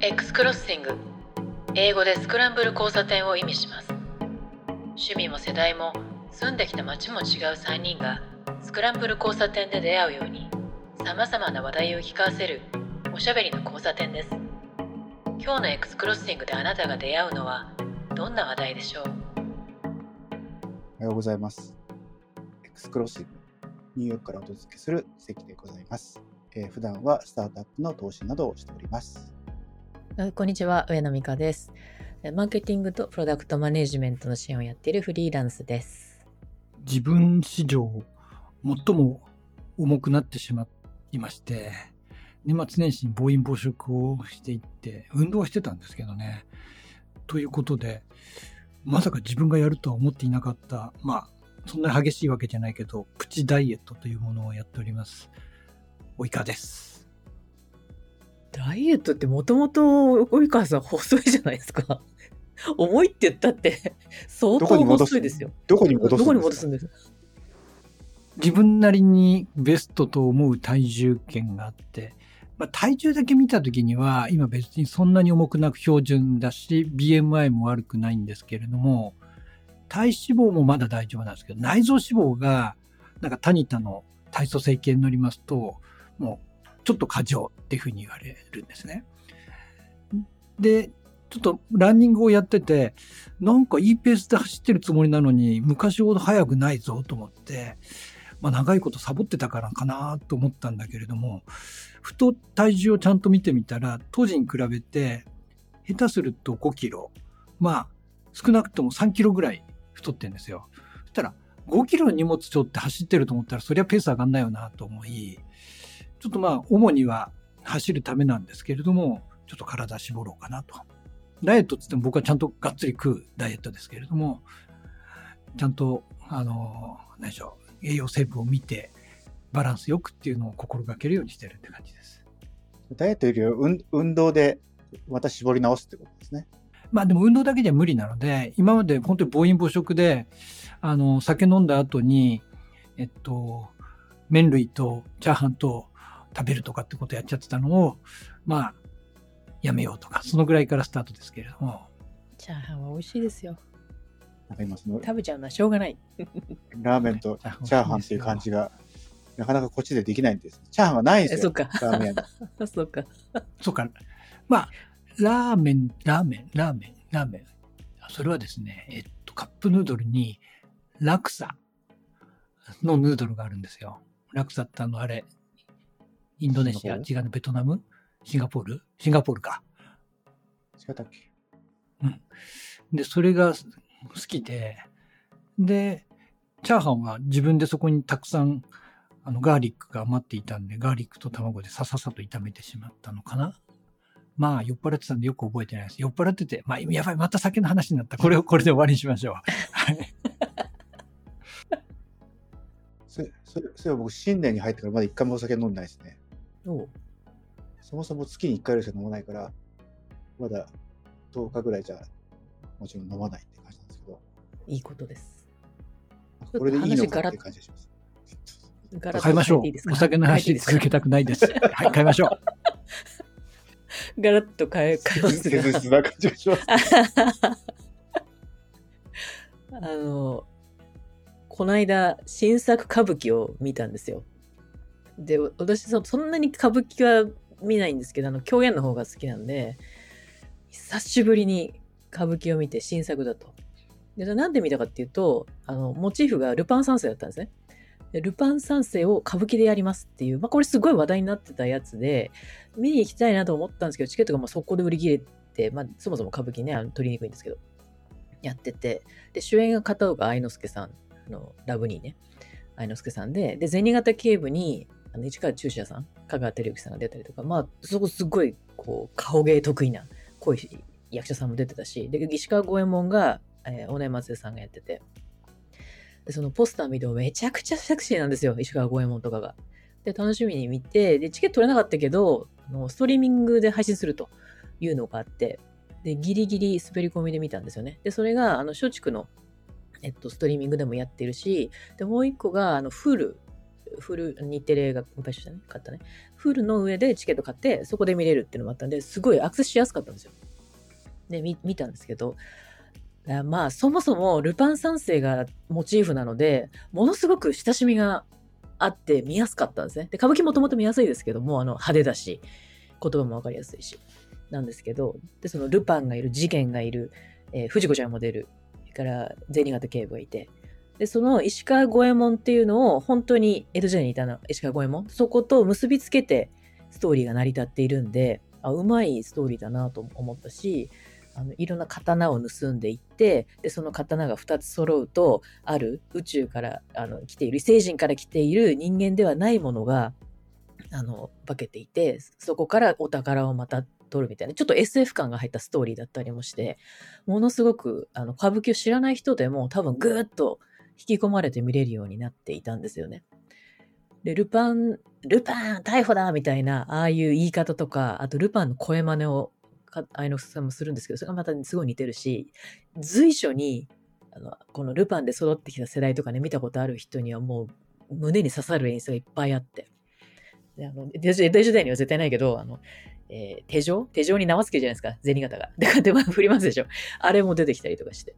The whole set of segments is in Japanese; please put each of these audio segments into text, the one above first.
X クロッシング英語でスクランブル交差点を意味します趣味も世代も住んできた街も違う3人がスクランブル交差点で出会うようにさまざまな話題を聞かせるおしゃべりの交差点です今日の X クロッシングであなたが出会うのはどんな話題でしょう？おはようございます。エクスクロッシング、ニューヨークからお届けする関でございます。えー普段はスタートアップの投資などをしております。こんにちは上野美香ですマーケティングとプロダクトマネジメントの支援をやっているフリーランスです自分史上最も重くなってしまいまして、年末年始に暴飲暴食をしていって、運動はしてたんですけどね。ということで、まさか自分がやるとは思っていなかった、まあ、そんなに激しいわけじゃないけど、プチダイエットというものをやっております。おいかです。ダイエットってもともと及川さん細いじゃないですか。重いって言ったって相当どこに戻す細いですよ。どこに戻すどこにんですか？戻すんです？自分なりにベストと思う体重計があって、まあ、体重だけ見たときには、今別にそんなに重くなく標準だし、BMI も悪くないんですけれども、体脂肪もまだ大丈夫なんですけど、内臓脂肪が、なんかタニタの体組成計に乗りますと、もうちょっと過剰っていうふうに言われるんですね。で、ちょっとランニングをやってて、なんかいいペースで走ってるつもりなのに、昔ほど速くないぞと思って、まあ、長いことサボってたからかなと思ったんだけれども、ふと体重をちゃんと見てみたら、当時に比べて、下手すると5キロ、まあ、少なくとも3キロぐらい太ってんですよ。そしたら、5キロの荷物背負って走ってると思ったら、そりゃペース上がんないよなと思い、ちょっとまあ、主には走るためなんですけれども、ちょっと体絞ろうかなと。ダイエットって言っても僕はちゃんとがっつり食うダイエットですけれども、ちゃんと、あの、何でしょう、栄養成分を見て、バランスよくっていうのを心がけるようにしてるって感じです。ダイエットよりは運運動でまた絞り直すってことですね。まあでも運動だけじゃ無理なので、今まで本当に暴飲暴食で、あの、酒飲んだ後に、えっと、麺類とチャーハンと食べるとかってことやっちゃってたのを、まあ、やめようとか、そのぐらいからスタートですけれども、チャーハンは美味しいですよなんか今その食べちゃうのはしょうがない ラーメンとチャーハンっていう感じが、なかなかこっちでできないんです。チャーハンがないんですよ。えそっかラーメン。そうかそうか。まあ、ラーメン、ラーメン、ラーメン、ラーメン。それはですね、えっと、カップヌードルに、ラクサのヌードルがあるんですよ。ラクサってあの、あれ、インドネシア、違う、ベトナム？シンガポール？シンガポールか。違ったっけ？で、それが好きで、で、チャーハンは自分でそこにたくさん、あの、ガーリックが余っていたんで、ガーリックと卵でさささと炒めてしまったのかなまあ、酔っ払ってたんでよく覚えてないです。酔っ払ってて、まあ、やばい、また酒の話になった。これを、これで終わりにしましょう。はい。それ、それ、それは僕新年に入ってからまだ一回もお酒飲んでないですね。おうそもそも月に一回ぐらいしか飲まないから、まだ10日ぐらいじゃもちろん飲まないって感じなんですけど、いいことですこれでいいのかって感じがします。ガラッと変えましょう。お酒の話続けたくないです。はい、変えましょう。ガラッと変え変えます切が実な感じがします。あの、この間、新作歌舞伎を見たんですよ。で、私そ、そんなに歌舞伎は見ないんですけど、あの、狂言の方が好きなんで、久しぶりに歌舞伎を見て新作だと。で、なんで見たかっていうと、あの、モチーフがルパン三世だったんですね。でルパン三世を歌舞伎でやりますっていう、まあ、これすごい話題になってたやつで、見に行きたいなと思ったんですけど、チケットがまあ速攻で売り切れて、まあ、そもそも歌舞伎ね、あの取りにくいんですけど、やってて、で、主演が片岡愛之助さん、あのラブニーね、愛之助さんで、で、銭形警部に、あの市川中車さん、香川照之さんが出たりとか、まあ、そこすごい、こう、顔芸得意な、濃い役者さんも出てたし、で、石川五右衛門が、えー、尾上松江さんがやってて、で、そのポスター見てもめちゃくちゃセクシーなんですよ、石川五右衛門とかが。で、楽しみに見て、で、チケット取れなかったけど、あのストリーミングで配信するというのがあって、で、ギリギリ滑り込みで見たんですよね。で、それが、あの、松竹の、えっと、ストリーミングでもやってるし、で、もう一個が、あの、フールフル、日テレが買収したね、買ったね。フルの上でチケット買って、そこで見れるっていうのもあったんで、すごいアクセスしやすかったんですよ。で、見たんですけど、まあ、そもそもルパン三世がモチーフなので、ものすごく親しみがあって見やすかったんですね。で、歌舞伎もともと見やすいですけども、あの、派手だし、言葉もわかりやすいし、なんですけど、で、そのルパンがいる、事件がいる、えー藤子ちゃんも出る、それから銭形警部がいて、で、その石川五右衛門っていうのを本当に江戸時代にいたの。石川五右衛門、そこと結びつけてストーリーが成り立っているんで、あ、うまいストーリーだなと思ったし、あのいろんな刀を盗んでいってでその刀が2つ揃うとある宇宙からあの来ている異星人から来ている人間ではないものがあの化けていてそこからお宝をまた取るみたいな。ちょっと SF 感が入ったストーリーだったりもしてものすごくあの歌舞伎を知らない人でも多分ぐーっと引き込まれて見れるようになっていたんですよね。で、ルパン、ルパン逮捕だみたいな、ああいう言い方とか、あとルパンの声真似を愛之助さんもするんですけど、それがまたすごい似てるし、随所に、あの、このルパンで育ってきた世代とかね、見たことある人にはもう胸に刺さる演出がいっぱいあって。で、あの、江戸時代には絶対ないけど、あの、えー手錠手錠に縄つけるじゃないですか、銭形が。で、こうやってまあ振りますでしょ。あれも出てきたりとかして。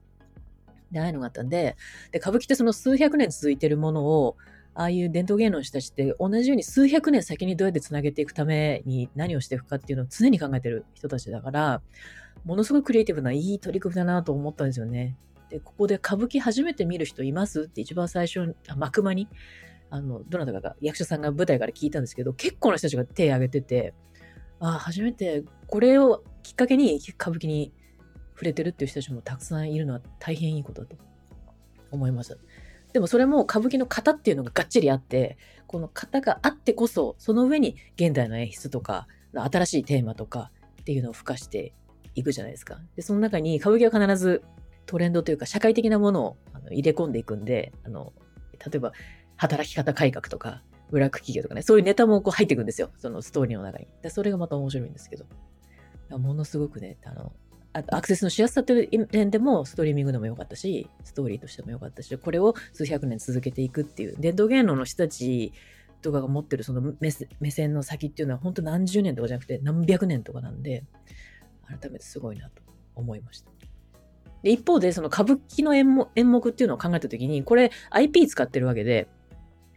で、ああいうのがあったんで、で、歌舞伎ってその数百年続いてるものを、ああいう伝統芸能の人たちって同じように数百年先にどうやってつなげていくために何をしていくかっていうのを常に考えてる人たちだから、ものすごいクリエイティブないい取り組みだなと思ったんですよね。で、ここで歌舞伎初めて見る人いますって一番最初に、幕間に、あの、どなたかが、役者さんが舞台から聞いたんですけど、結構な人たちが手を挙げてて、ああ、初めてこれをきっかけに歌舞伎に触れてるっていう人たちもたくさんいるのは大変いいことだと思いました。でもそれも歌舞伎の型っていうのががっちりあって、この型があってこそ、その上に現代の演出とか、新しいテーマとかっていうのを付加していくじゃないですか。で、その中に歌舞伎は必ずトレンドというか社会的なものを入れ込んでいくんで、あの、例えば働き方改革とか、ブラック企業とかね、そういうネタもこう入っていくんですよ。そのストーリーの中に。でそれがまた面白いんですけど。ものすごくね、あの、あとアクセスのしやすさという点でもストリーミングでも良かったし、ストーリーとしても良かったし、これを数百年続けていくっていう、伝統芸能の人たちとかが持ってるその目線の先っていうのは本当何十年とかじゃなくて何百年とかなんで、改めてすごいなと思いました。で、一方でその歌舞伎の演目演目っていうのを考えたときに、これ IP 使ってるわけで、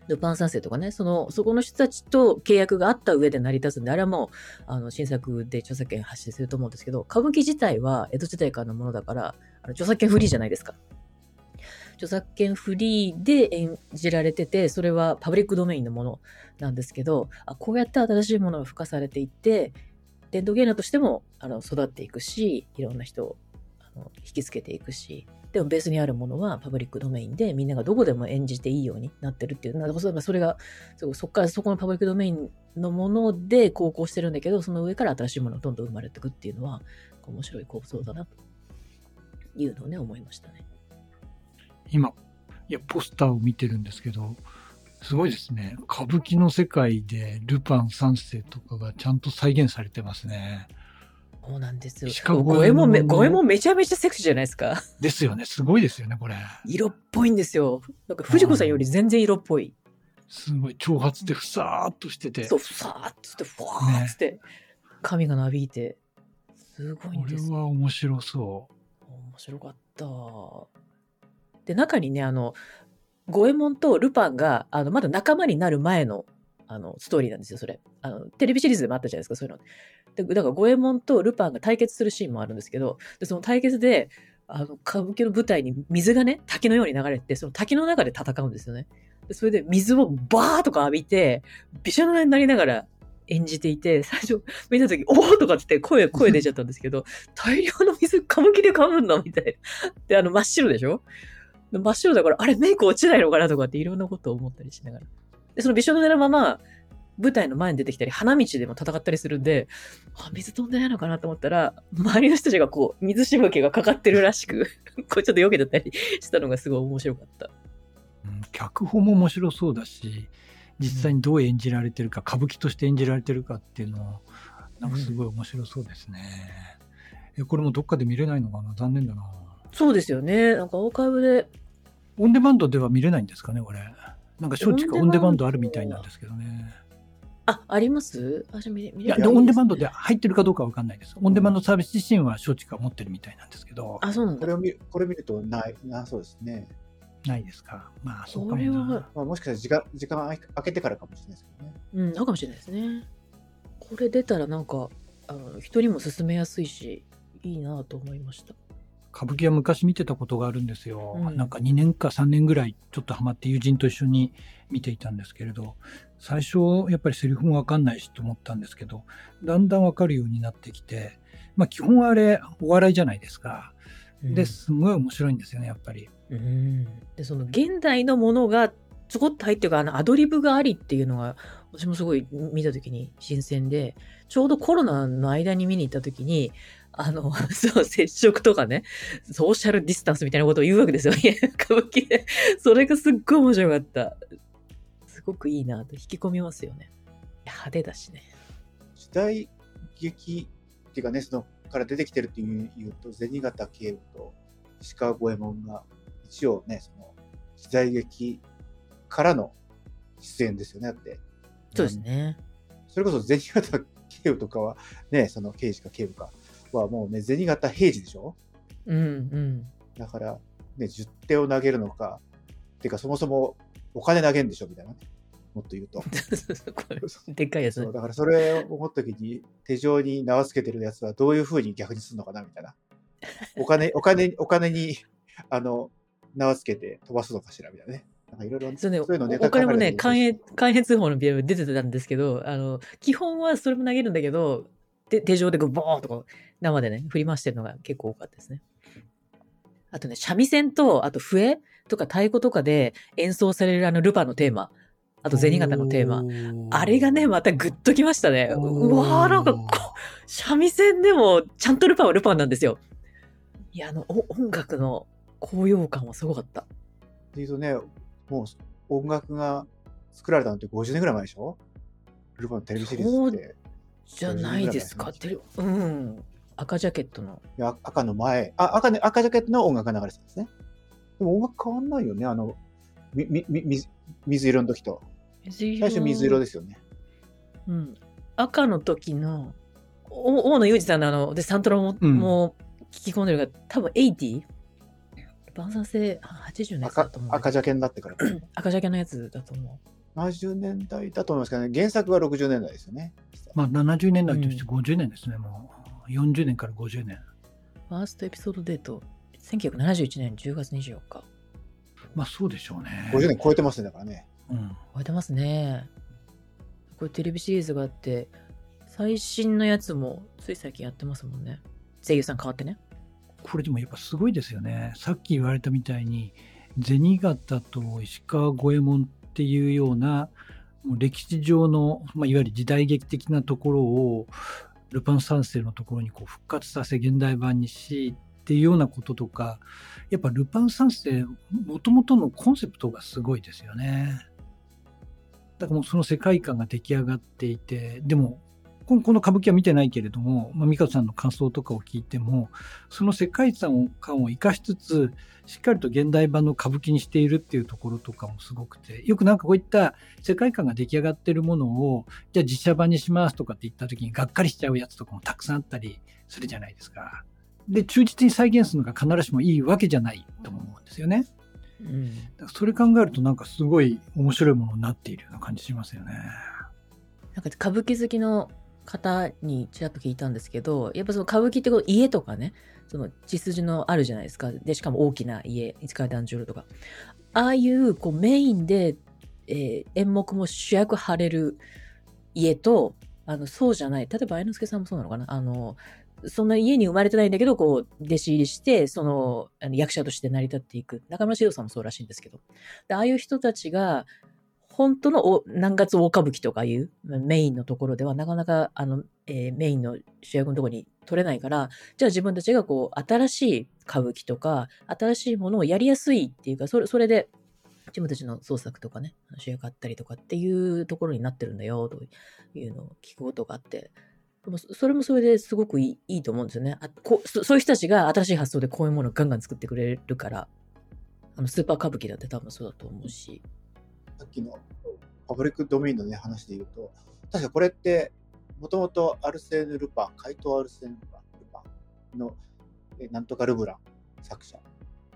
ルパン三世とかね、その、そこの人たちと契約があった上で成り立つんで、あれはもう、あの、新作で著作権発信すると思うんですけど、歌舞伎自体は江戸時代からのものだから、あの著作権フリーじゃないですか。著作権フリーで演じられてて、それはパブリックドメインのものなんですけど、あこうやって新しいものが付加されていって、伝統芸能としてもあの育っていくし、いろんな人をあの引きつけていくし、でもベースにあるものはパブリックドメインでみんながどこでも演じていいようになってるっていう、なんかそれがそこからそこのパブリックドメインのもので航行してるんだけど、その上から新しいものがどんどん生まれていくっていうのは面白い構造だなというのをね、思いましたね。今、いや、ポスターを見てるんですけど、すごいですね。歌舞伎の世界でルパン三世とかがちゃんと再現されてますね。そうなんですよ。しかも五右衛門め、五五右衛門めちゃめちゃセクシーじゃないですか。ですよね。すごいですよね、これ。色っぽいんですよ。なんか藤子さんより全然色っぽい。すごい。長髪でふさーっとしてて。そう、ふさーっつって、ふわーっつって、髪がなびいて、すごいんこれですよ。は面白そ面白かった。で、中にね、あの、五右衛門とルパンが、あの、まだ仲間になる前の、あの、ストーリーなんですよ、それ。あの、テレビシリーズでもあったじゃないですか、そういうの。で、だから、五右衛門とルパンが対決するシーンもあるんですけど、で、その対決で、あの、歌舞伎の舞台に水がね、滝のように流れて、その滝の中で戦うんですよね。で、それで水をバーッとか浴びて、びしょ濡れになりながら演じていて、最初見た時、おーとかって言って声、声出ちゃったんですけど、大量の水歌舞伎で噛むんだみたいな。で、あの、真っ白でしょ？で真っ白だから、あれ、メイク落ちないのかなとかっていろんなことを思ったりしながら。で、そのびしょ濡れのまま、舞台の前に出てきたり、花道でも戦ったりするんで、あ、水飛んでないのかなと思ったら、周りの人たちがこう、水しぶきがかかってるらしく、こうちょっと避けてたりしたのがすごい面白かった。う。うん脚本も面白そうだし、実際にどう演じられてるか、歌舞伎として演じられてるかっていうのは、なんかすごい面白そうですね。え、これもどっかで見れないのかな？残念だな。そうですよね。なんかアーカイブで、オンデマンドでは見れないんですかね、これ。なんか松竹オンデマンドあるみたいなんですけどね。あ、あります？あ、じゃあ見れ見いや、れるでオンデマンドで入ってるかどうかわかんないです。オンデマンドサービス自身は松竹が持ってるみたいなんですけど、あ、そうなんだ。これを見るこれ見るとないなそうですね。ないですか。まあ、そうかこれはもな。まあ、もしかしたら時間時間空けてからかもしれないですけどね。うん、あるかもしれないですね。これ出たらなんか、あの人にも勧めやすいし、いいなと思いました。歌舞伎は昔見てたことがあるんですよ。うんなんか2年か3年ぐらいちょっとハマって友人と一緒に見ていたんですけれど、最初やっぱりセリフもわかんないしと思ったんですけど、だんだんわかるようになってきて、まあ基本はあれお笑いじゃないですか。で、すごい面白いんですよね、やっぱり。うん、でその現代のものがちょこっと入ってるかあのアドリブがありっていうのが私もすごい見た時に新鮮でちょうどコロナの間に見に行った時にあの そう接触とかねソーシャルディスタンスみたいなことを言うわけですよ。いや歌舞伎で。それがすっごい面白かった。すごくいいなと引き込みますよね。派手だしね。時代劇っていうかね、そのから出てきてるっていう言うと、銭形警部と石川五右衛門が一応ね、その時代劇からの出演ですよね、だって。そうですね。それこそ銭形警部とかは、ね、その刑事か警部かはもうね、銭形平次でしょ？うんうん。だから、ね、10手を投げるのか、てかそもそもお金投げんでしょ？みたいなね。もっと言うと。でっかいやつだからそれを思った時に、手錠に縄付けてるやつはどういう風に逆にするのかなみたいな。お金、お金、お金に、あの、縄付けて飛ばすのかしらみたいなね。なんかいろいろ、そうね、いうのネおお金もね、関越、関越通報の BM 出てたんですけど、あの、基本はそれも投げるんだけど、で手錠でこうボーンとこう生でね、振り回してるのが結構多かったですね。あとね、三味線と、あと笛とか太鼓とかで演奏されるあのルパンのテーマ、あと銭形のテーマ。あれがね、またグッときましたね。うわーなんかこう、三味線でもちゃんとルパンはルパンなんですよ。いや、あの、お音楽の高揚感はすごかった。で言うとね、もう音楽が作られたのって50年ぐらい前でしょ？ルパンのテレビシリーズって。じゃないですか。てるうん。赤ジャケットの。いや赤の前、あ赤ね、赤ジャケットの音楽が流れてたんですね。でも音楽変わんないよね、あの、みみみ水水色の時と。最最初水色ですよね。うん。赤の時の、お大野裕二さんのあの、で、サントラも、うんもう聞き込んでるから、多分 80? 晩餐制80のやつだ赤と思うんだけど赤ジャケになってから。赤ジャケのやつだと思70年代だと思いますけどね、原作は60年代ですよね。まあ、70年代として50年ですね、もう。40年から50年。う。ファーストエピソードデート、1971年10月24日。まあ、そうでしょうね。50年超えてますね、だからね。うん。てますね。これテレビシリーズがあって、最新のやつもつい最近やってますもんね。声優さん変わってね。これでもやっぱすごいですよね。さっき言われたみたいに、銭形と石川五右衛門っていうような、もう歴史上の、まあ、いわゆる時代劇的なところを、ルパン三世のところにこう復活させ現代版にしっていうようなこととか、やっぱルパン三世、もともとのコンセプトがすごいですよね。だからもうその世界観が出来上がっていて、でも、この歌舞伎は見てないけれども、まあ、美香さんの感想とかを聞いても、その世界観を生かしつつ、しっかりと現代版の歌舞伎にしているっていうところとかもすごくて、よくなんかこういった世界観が出来上がってるものを、じゃあ実写版にしますとかって言った時にがっかりしちゃうやつとかもたくさんあったりするじゃないですか。で、忠実に再現するのが必ずしもいいわけじゃないと思うんですよね。だからそれ考えるとなんかすごい面白いものになっているような感じしますよね。なんか歌舞伎好きの方にちらっと聞いたんですけど、やっぱその歌舞伎ってこう家とかね、その血筋のあるじゃないですか。で、しかも大きな家、市川團十郎とか。ああいうこうメインで、えー演目も主役張れる家と、あの、そうじゃない。例えば、愛之助さんもそうなのかなあの、そんな家に生まれてないんだけど、こう、弟子入りして、その、あの役者として成り立っていく。中村獅童さんもそうらしいんですけど。でああいう人たちが、本当のお南葛大歌舞伎とかいうメインのところではなかなかあの、えーメインの主役のところに取れないから、じゃあ自分たちがこう新しい歌舞伎とか、新しいものをやりやすいっていうか、それそれで自分たちの創作とかね、主役あったりとかっていうところになってるんだよというのを聞くことがあって、でもそそれもそれですごくいいと思うんですよねあこうそ。そういう人たちが新しい発想でこういうものをガンガン作ってくれるから、あのスーパー歌舞伎だって多分そうだと思うし。さっきのパブリックドメインのね、話で言うと、確かこれって、もともとアルセーヌ・ルパン、怪盗アルセーヌ・ルパンの、えなんとかルブラン作者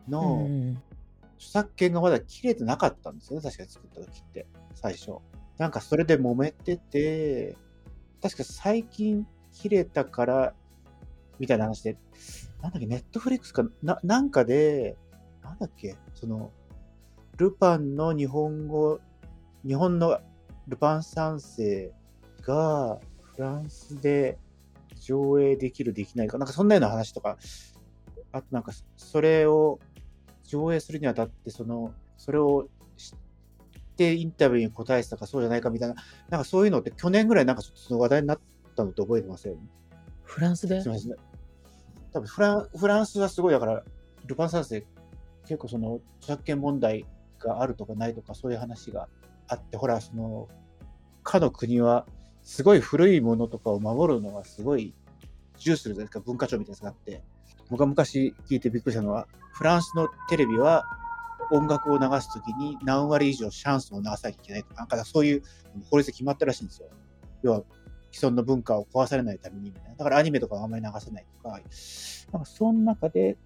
うのん著作権がまだ切れてなかったんですよね、確かに作った時って、最初。なんかそれで揉めてて、確か最近切れたから、みたいな話で、なんだっけ、ネットフリックスかな、なんかで、なんだっけ、その、ルパンの日本語、日本のルパン三世がフランスで上映できる、できないか、なんかそんなような話とか、あとなんかそれを上映するにあたって、その、それを知ってインタビューに答えてたかそうじゃないかみたいな、なんかそういうのって去年ぐらいなんかちょっとその話題になったのって覚えてません？フランスで？すみません。多分フランフランスはすごい、だから、ルパン三世、結構その著作権問題があるとかないとか、そういう話があって、ほら、その、かの国は、すごい古いものとかを守るのがすごい重視するじゃないですか、文化庁みたいなやつがあって。僕が昔聞いてびっくりしたのは、フランスのテレビは音楽を流すときに何割以上シャンソンを流さなきゃいけないとか、なんかそういう法律で決まったらしいんですよ。要は、既存の文化を壊されないためにみたいな。だからアニメとかはあんまり流せないとか、なんかその中で、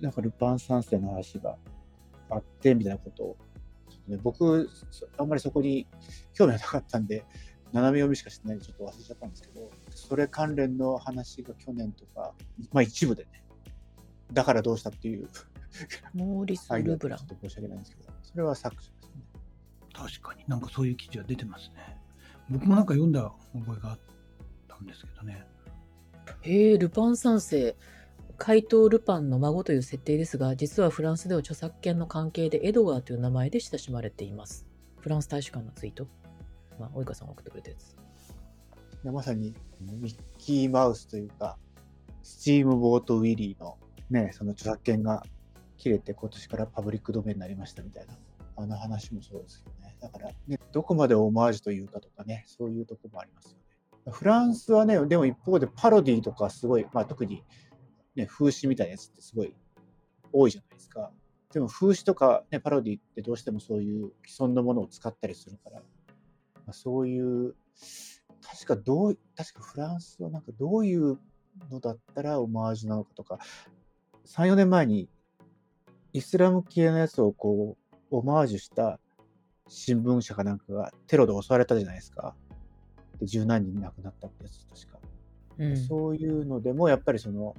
なんかルパン三世の話があって、みたいなことを、ちょっとね、僕、あんまりそこに興味がなかったんで、斜め読みしかしてないんでちょっと忘れちゃったんですけど、それ関連の話が去年とか、まあ一部でね、だからどうしたっていうモーリス・ルブランちょっ。と申し訳ないんですけど、それは作者ですね。確かになんかそういう記事が出てますね。僕もなんか読んだ覚えがあったんですけどね。へえ、ルパン三世。怪盗ルパンの孫という設定ですが、実はフランスでは著作権の関係でエドガーという名前で親しまれています。フランス大使館のツイート。まあ、及川さんが送ってくれたやつ。いやまさにミッキーマウスというか、スチームボートウィリーのね、その著作権が切れて今年からパブリックドメになりましたみたいな、あの話もそうですよね。だから、ね、どこまでオマージュというかとかね、そういうとこもありますよね。フランスはね、でも一方でパロディとかすごい、まあ特にね、風刺みたいなやつってすごい多いじゃないですか。でも風刺とか、ね、パロディってどうしてもそういう既存のものを使ったりするから、まあ、そういう、確かどう、確かフランスはなんかどういうのだったらオマージュなのかとか、3、4年前にイスラム系のやつをこう、オマージュした新聞社かなんかがテロで襲われたじゃないですか。で、十何人亡くなったってやつ確か。うん。そういうのでも、やっぱりその、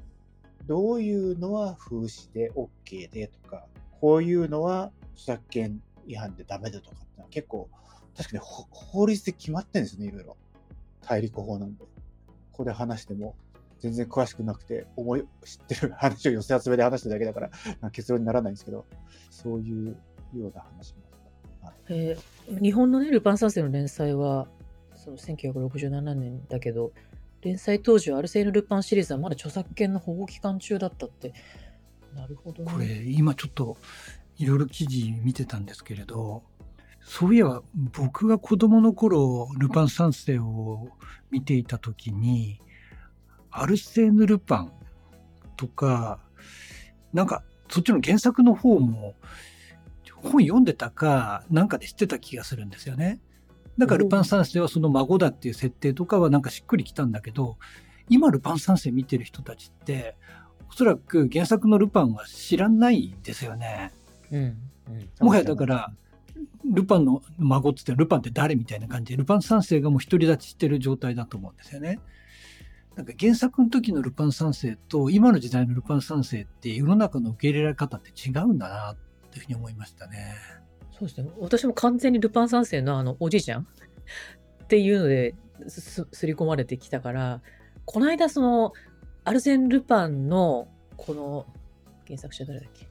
どういうのは風刺で OK でとか、こういうのは著作権違反でダメだとかって結構、確かにほ法律で決まってるんですよね、いろいろ。大陸法なんで。ここで話しても、全然詳しくなくて、思い、知ってる話を寄せ集めで話してるだけだから、結論にならないんですけど、そういうような話もあった。はいえー日本のね、ルパン三世の連載は、その1967年だけど、連載当時はアルセーヌ・ルパンシリーズはまだ著作権の保護期間中だったって。なるほどね。これ今ちょっといろいろ記事見てたんですけれど、そういえば僕が子供の頃ルパン三世を見ていた時に、アルセーヌ・ルパンとか、なんかそっちの原作の方も本読んでたかなんかで知ってた気がするんですよね。だからルパン三世はその孫だっていう設定とかはなんかしっくりきたんだけど、今ルパン三世見てる人たちって、おそらく原作のルパンは知らないですよね。うん。うん。もはやだから、ルパンの孫って言ってルパンって誰みたいな感じで、ルパン三世がもう独り立ちしてる状態だと思うんですよね。なんか原作の時のルパン三世と今の時代のルパン三世って世の中の受け入れられ方って違うんだなっていうふうに思いましたね。そうですね。私も完全にルパン三世のあの、おじいちゃん？っていうのです、すり込まれてきたから、この間その、アルセン・ルパンの、この、原作者誰だっけ？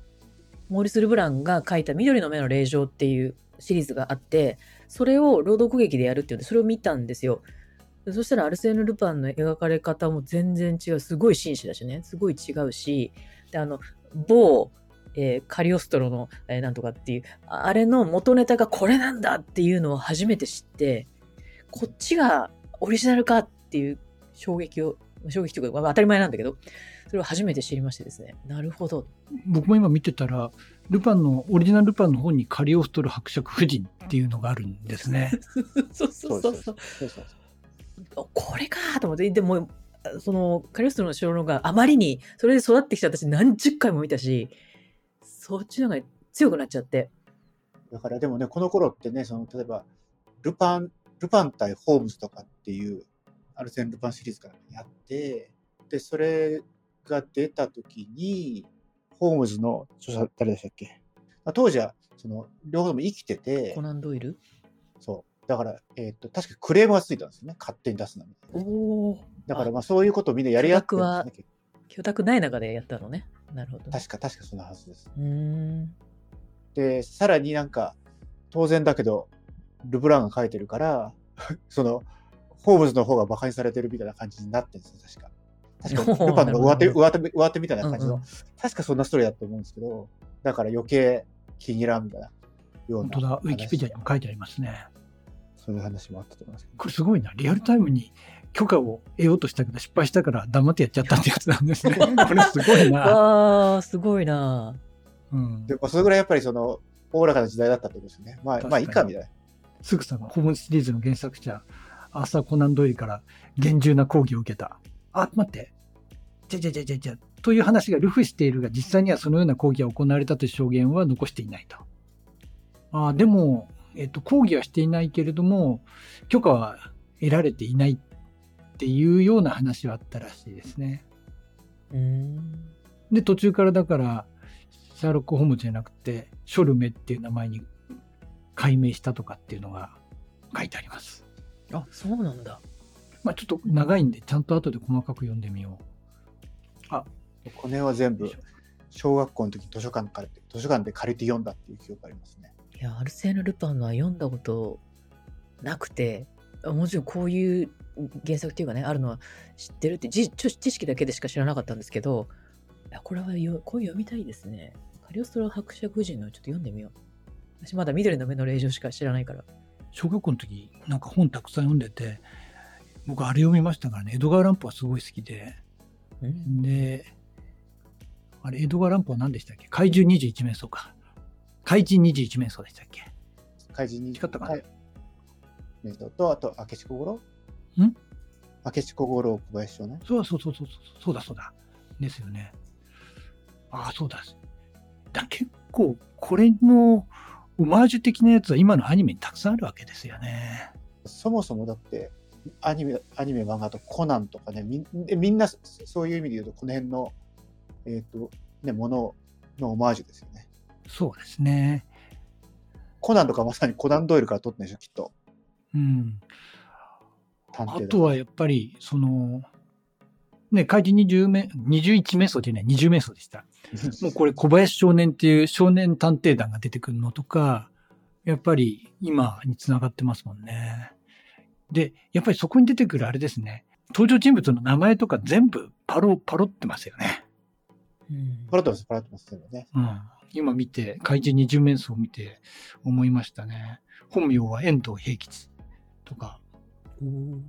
モーリス・ルブランが書いた緑の目の霊場っていうシリーズがあって、それを朗読劇でやるっていうんで、それを見たんですよ。でそしたらアルセーヌ・ルパンの描かれ方も全然違う。すごい紳士だしね。すごい違うし、で、あの、某、えーカリオストロの、えーなんとかっていう、ああれの元ネタがこれなんだっていうのを初めて知って、こっちがオリジナルかっていう衝撃を衝撃というか、まあ当たり前なんだけど、それを初めて知りましてですね。なるほど。僕も今見てたら、ルパンの、オリジナルルパンの本にカリオストロ伯爵夫人っていうのがあるんですね。そうそうそうそう。そうそうそうこれかと思って、でも、その、カリオストロの城のがあまりに、それで育ってきた私何十回も見たし、そっちの方が強くなっちゃって。だからでもね、この頃ってね、その例えば、ルパン、ルパン対ホームズとかっていう、アルセン・ルパンシリーズからやって、で、それが出た時に、ホームズの著者、誰でしたっけ？まあ当時は、その、両方とも生きててコ、ナン・ドイル？そう。だから、えっ、と、確かクレームがついたんですよね。勝手に出すなみたいな。おお。だからまあそういうことをみんなやり合ってるんですね。許諾ない中でやったのね。なるほど。確か、確かそんなはずです。うーん。で、さらになんか、当然だけど、ルブランが書いてるから、その、ホームズの方が馬鹿にされてるみたいな感じになってるんですよ、確か。確か、ルパンの上手、上手、上手みたいな感じの、うんうん確かそんなストーリーだと思うんですけど、だから余計気に入らんみたいなような。本当だ、ウィキペディアにも書いてありますね。そういう話もあったと思いますけど。これすごいな。リアルタイムに許可を得ようとしたけど失敗したから黙ってやっちゃったってやつなんですね。これすごいな。わあ、すごいな。うんで、まあ、それぐらいやっぱりその、おおらかな時代だったってことですよね。まあ、まあいいか、みたいな。すぐさまホームズシリーズの原作者、アーサー・コナン・ドイルから厳重な抗議を受けた。あ、待って。じゃじゃじゃじゃじゃという話がルフしているが、実際にはそのような抗議が行われたという証言は残していないと。あでも、えっと、抗議はしていないけれども、許可は得られていないっていうような話はあったらしいですね。うーん。で、途中からだから、シャーロック・ホームズじゃなくて、ショルメっていう名前に改名したとかっていうのが書いてあります。あ、そうなんだ。まあちょっと長いんで、ちゃんと後で細かく読んでみよこの辺は全う。部、小学校の時図書館から、図書館で借りて読んだっていう記憶ありますね。いや、アルセーヌ・ルパンのは読んだことなくて、もちろんこういう原作っていうかね、あるのは知ってるって、じ知知識だけでしか知らなかったんですけど、いやこれはよこう読みたいですね。カリオストロ伯爵夫人のちょっと読んでみよう。私まだ緑の目の令状しか知らないから。小学校の時、なんか本たくさん読んでて、僕あれ読みましたからね、エドガー・ランプはすごい好きで、うん、で、あれ、エドガー・ランプは何でしたっけ？怪獣21面相か。怪人21面相でしたっけ？怪人に。違ったかな？はいメイトと、あと、明智小五郎？ん？明智小五郎小林少年？そうそうそうそうそう、そうだそうだ。ですよね。ああ、そうだ。だ結構、これのオマージュ的なやつは今のアニメにたくさんあるわけですよね。そもそもだって、アニメ、アニメ、漫画とコナンとかね、みみんなそそういう意味で言うと、この辺の、えっ、と、ね、もののオマージュですよね。そうですね。コナンとかまさにコナンドイルから撮ってんでしょ、きっと。うん。あとはやっぱり、その、ね、怪人20名、21名相じゃない、20名相でした。もうこれ小林少年っていう少年探偵団が出てくるのとか、やっぱり今につながってますもんね。で、やっぱりそこに出てくるあれですね。登場人物の名前とか全部パロ、パロってますよね。うんパラッとます、パラッとますよね。うん。今見て、怪人20面相を見て思いましたね。本名は遠藤平吉とか。おー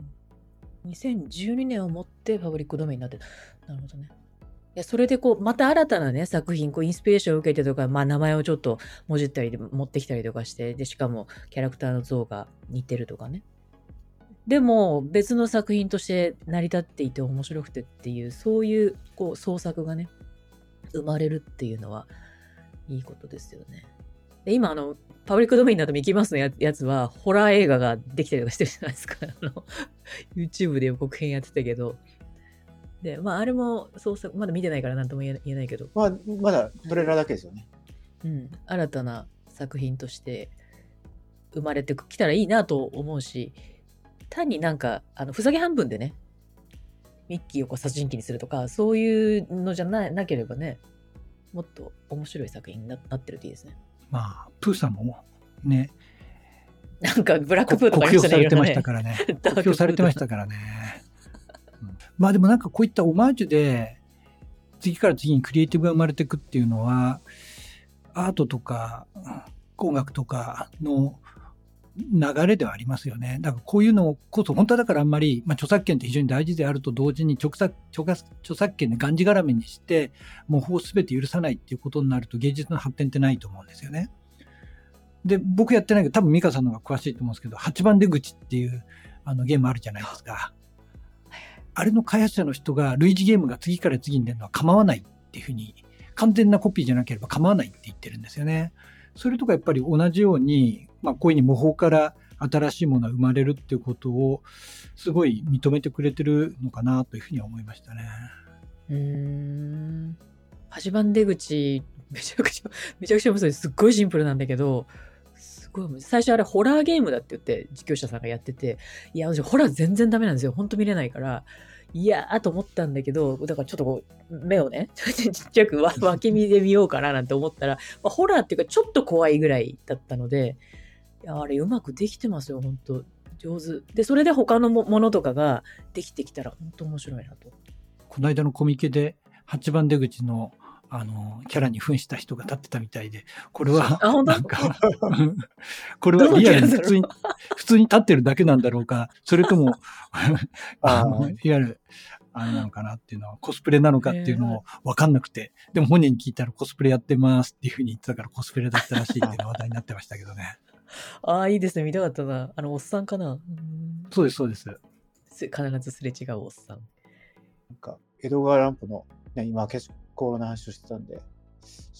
2012年をもってパブリックドメインになってた。なるほどね。いや、それでこう、また新たなね、作品、こう、インスピレーションを受けてとか、まあ、名前をちょっともじったりで持ってきたりとかして、で、しかも、キャラクターの像が似てるとかね。でも、別の作品として成り立っていて面白くてっていう、そういう、こう、創作がね、生まれるっていうのは、いいことですよね。で、今、あの、パブリックドメインなどミキーマウスのややつは、ホラー映画ができたりとかしてるじゃないですか。あの、YouTube で予告編やってたけど。で、まあ、あれも創作、まだ見てないからなんとも言え言えないけど、まあ、まだトレーラーだけですよね。うん、新たな作品として生まれてきたらいいなと思うし、単になんか、あの、ふざけ半分でね、ミッキーをこう殺人鬼にするとか、そういうのじゃななければね、もっと面白い作品にななってるといいですね。まあ、プーさんもね、なんか、ブラックこプーとか酷評されてましたからね。されてましたからね。うんまあでもなんかこういったオマージュで、次から次にクリエイティブが生まれていくっていうのは、アートとか音楽とかの流れではありますよね。だからこういうのこそ、本当はだからあんまり、まあ、著作権って非常に大事であると同時に著作、著作権でがんじがらめにして、もう法すべて許さないっていうことになると芸術の発展ってないと思うんですよね。で、僕やってないけど、多分美香さんの方が詳しいと思うんですけど、8番出口っていうあのゲームあるじゃないですか。あれの開発者の人が類似ゲームが次から次に出るのは構わないっていうふうに、完全なコピーじゃなければ構わないって言ってるんですよね。それとかやっぱり同じように、まあこういうふうに模倣から新しいものが生まれるっていうことをすごい認めてくれてるのかなというふうには思いましたね。うん。8番出口、めちゃくちゃ、めちゃくちゃ面白い。すっごいシンプルなんだけど、すごい、最初あれホラーゲームだって言って実況者さんがやってて、いや、私ホラー全然ダメなんですよ。ほんと見れないから、いやーと思ったんだけど、だからちょっとこう、目をね、ちっちゃく 脇見で見ようかななんて思ったら、まあ、ホラーっていうかちょっと怖いぐらいだったので、いや、あれうまくできてますよ、本当上手。で、それで他のものとかができてきたら本当面白いなと。この間のコミケで8番出口のあの、キャラに扮した人が立ってたみたいで、これは、なんか、これはリアルに普通に、普通に立ってるだけなんだろうか、それとも、あの、いわゆる、あれなのかなっていうのは、コスプレなのかっていうのを分かんなくて、でも本人に聞いたらコスプレやってますっていうふうに言ってたからコスプレだったらしいっていうの話題になってましたけどね。ああ、いいですね。見たかったな。あの、おっさんかな？そうです、そうです。必ずすれ違うおっさん。なんか、江戸川乱歩の、ね、今、結構な話をしてたんで、調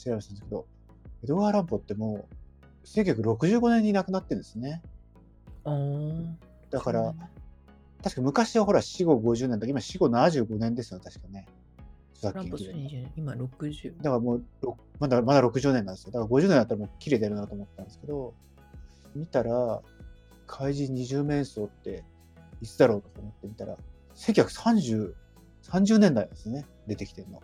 べたんですけど、江戸川乱歩ってもう、1965年に亡くなってるんですね。だから、確か昔はほら死後50年だけど、今死後75年ですよ、確かね。さっき今60。だからもう、まだまだ60年なんですよ。だから50年だったらもう切れてるなと思ったんですけど、見たら、怪人二十面相っていつだろうと思ってみたら、1930、30年代ですね、出てきてるの。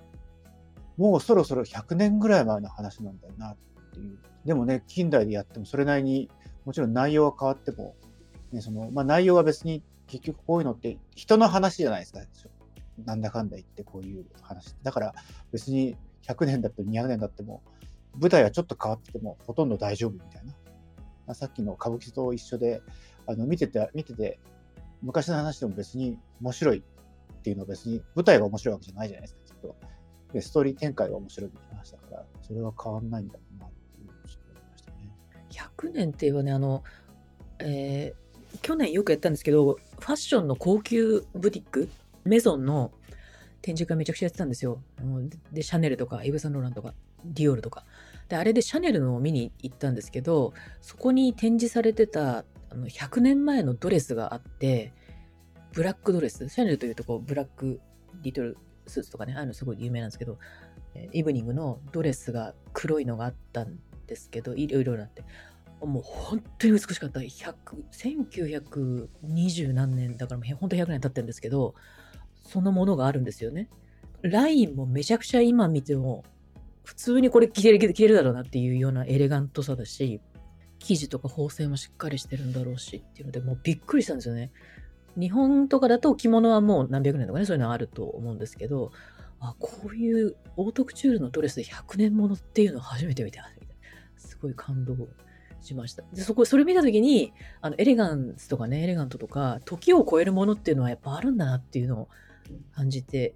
もうそろそろ100年ぐらい前の話なんだよなっていう。でもね、近代でやってもそれなりに、もちろん内容は変わっても、ね、その、まあ内容は別に結局こういうのって人の話じゃないですか。なんだかんだ言ってこういう話。だから別に100年だって200年だっても、舞台はちょっと変わっててもほとんど大丈夫みたいな。さっきの歌舞伎と一緒で、あの見てて、見てて、昔の話でも別に面白いっていうのは別に舞台が面白いわけじゃないじゃないですか、きっと。で、ストーリー展開が面白いって話だから、それは変わんないんだろうなっていうちょっと思いましたね。100年って言えばね、あの、えー、去年よくやったんですけど、ファッションの高級ブティック、メゾンの展示会めちゃくちゃやってたんですよ。で、シャネルとか、イブ・サンローランとか、ディオールとか。で、あれでシャネルのを見に行ったんですけど、そこに展示されてたあの100年前のドレスがあって、ブラックドレス、シャネルというとこう、ブラックリトルスーツとかね、ああいうのすごい有名なんですけど、イブニングのドレスが黒いのがあったんですけど、いろいろなって。もう本当に美しかった。100 1920何年、だからもう本当100年経ってるんですけど、そのものがあるんですよね。ラインもめちゃくちゃ今見ても、普通にこれ着れる、着れるだろうなっていうようなエレガントさだし、生地とか縫製もしっかりしてるんだろうしっていうので、もうびっくりしたんですよね。日本とかだと着物はもう何百年とかね、そういうのあると思うんですけど、あ、こういうオートクチュールのドレスで100年ものっていうのを初めて見た。すごい感動しました。で、そこ、それ見たときに、あの、エレガンスとかね、エレガントとか、時を超えるものっていうのはやっぱあるんだなっていうのを感じて、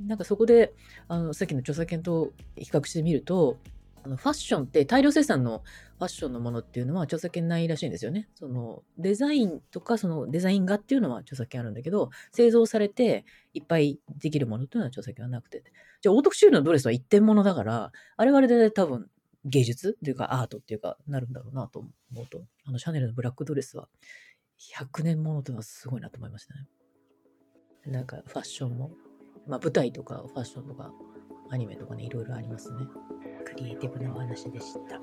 なんかそこで、あの、さっきの著作権と比較してみると、あのファッションって大量生産のファッションのものっていうのは著作権ないらしいんですよね。そのデザインとかそのデザイン画っていうのは著作権あるんだけど、製造されていっぱいできるものっていうのは著作権はなくて。じゃあオートクチュールのドレスは一点物だから、あれはあれで多分芸術っていうかアートっていうかなるんだろうなと思うと、あのシャネルのブラックドレスは100年ものというのはすごいなと思いましたね。なんかファッションも、まあ舞台とかファッションとかアニメとかね、いろいろありますね。クリエイティブなお話でした。